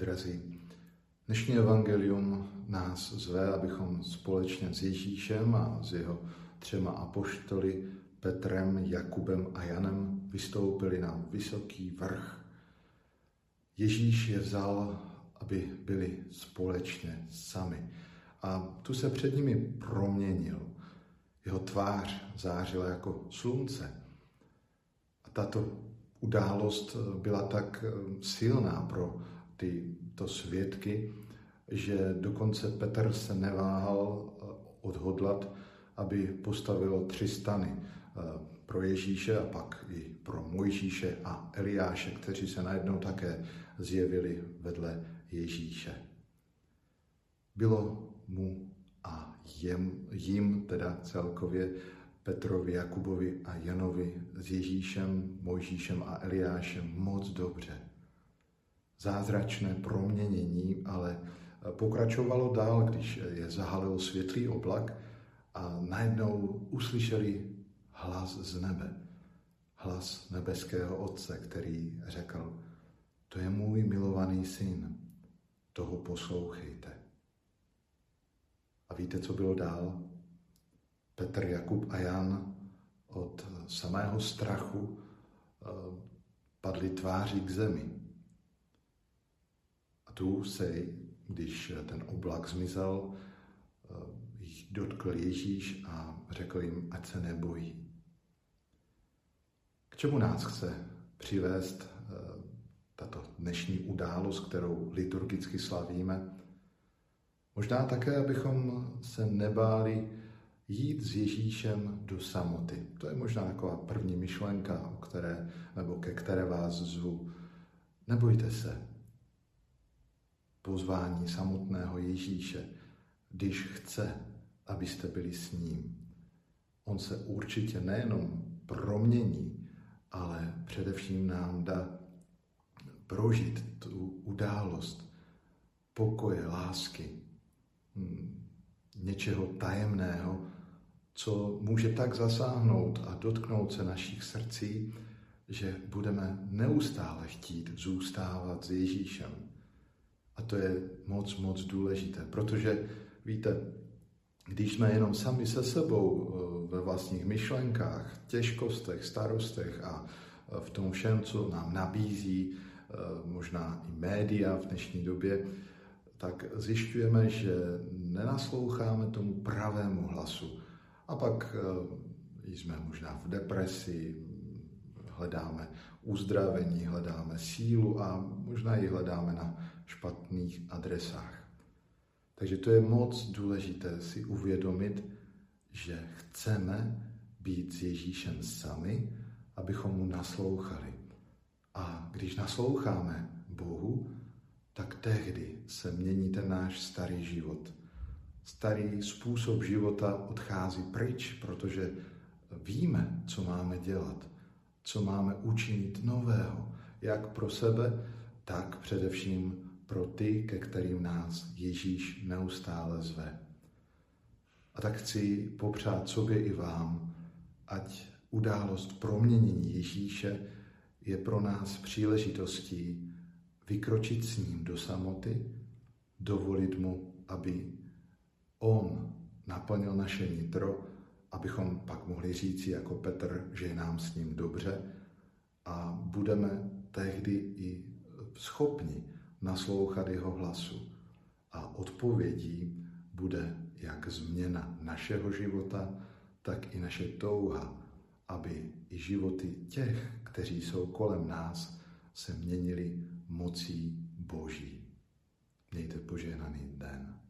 Drazí, dnešní evangelium nás zve, abychom společně s Ježíšem a s jeho třema apoštoly Petrem, Jakubem a Janem vystoupili na vysoký vrch. Ježíš je vzal, aby byli společně sami. A tu se před nimi proměnil. Jeho tvář zářila jako slunce. A tato událost byla tak silná pro tyto svědky, že dokonce Petr se neváhal odhodlat, aby postavil tři stany pro Ježíše a pak i pro Mojžíše a Eliáše, kteří se najednou také zjevili vedle Ježíše. Bylo mu a jem, jim teda celkově Petrovi, Jakubovi a Janovi s Ježíšem, Mojžíšem a Eliášem moc dobře. Zázračné proměnění ale pokračovalo dál, když je zahalil světlý oblak a najednou uslyšeli hlas z nebe. Hlas nebeského Otce, který řekl, to je můj milovaný syn, toho poslouchejte. A víte, co bylo dál? Petr, Jakub a Jan od samého strachu eh, padli tváří k zemi. Tu se, když ten oblak zmizel, eh, jich dotkl Ježíš a řekl jim, ať se nebojí. K čemu nás chce přivést eh, tato dnešní událost, kterou liturgicky slavíme? Možná také, abychom se nebáli jít s Ježíšem do samoty. To je možná taková první myšlenka, o které, nebo ke které vás zvu. Nebojte se pozvání samotného Ježíše, když chce, abyste byli s ním. On se určitě nejenom promění, ale především nám dá prožít tu událost pokoje, lásky, něčeho tajemného, co může tak zasáhnout a dotknout se našich srdcí, že budeme neustále chtít zůstávat s Ježíšem. A to je moc, moc důležité, protože víte, když jsme jenom sami se sebou eh, ve vlastních myšlenkách, těžkostech, starostech a eh, v tom všem, co nám nabízí eh, možná i média v dnešní době, tak zjišťujeme, že nenasloucháme tomu pravému hlasu. A pak jsme možná v depresi, hledáme uzdravení, hledáme sílu a možná ji hledáme na špatných adresách. Takže to je moc důležité si uvědomit, že chceme být s Ježíšem sami, abychom mu naslouchali. A když nasloucháme Bohu, tak tehdy se mění ten náš starý život. Starý způsob života odchází pryč, protože víme, co máme dělat, co máme učinit nového, jak pro sebe, tak především pro ty, ke kterým nás Ježíš neustále zve. A tak chci popřát sobě i vám, ať událost proměnění Ježíše je pro nás příležitostí vykročit s ním do samoty, dovolit mu, aby on naplnil naše nitro, abychom pak mohli říci jako Petr, že je nám s ním dobře a budeme tehdy i schopni naslouchat jeho hlasu. A odpovědí bude jak změna našeho života, tak i naše touha, aby i životy těch, kteří jsou kolem nás, se měnili mocí Boží. Mějte požehnaný den.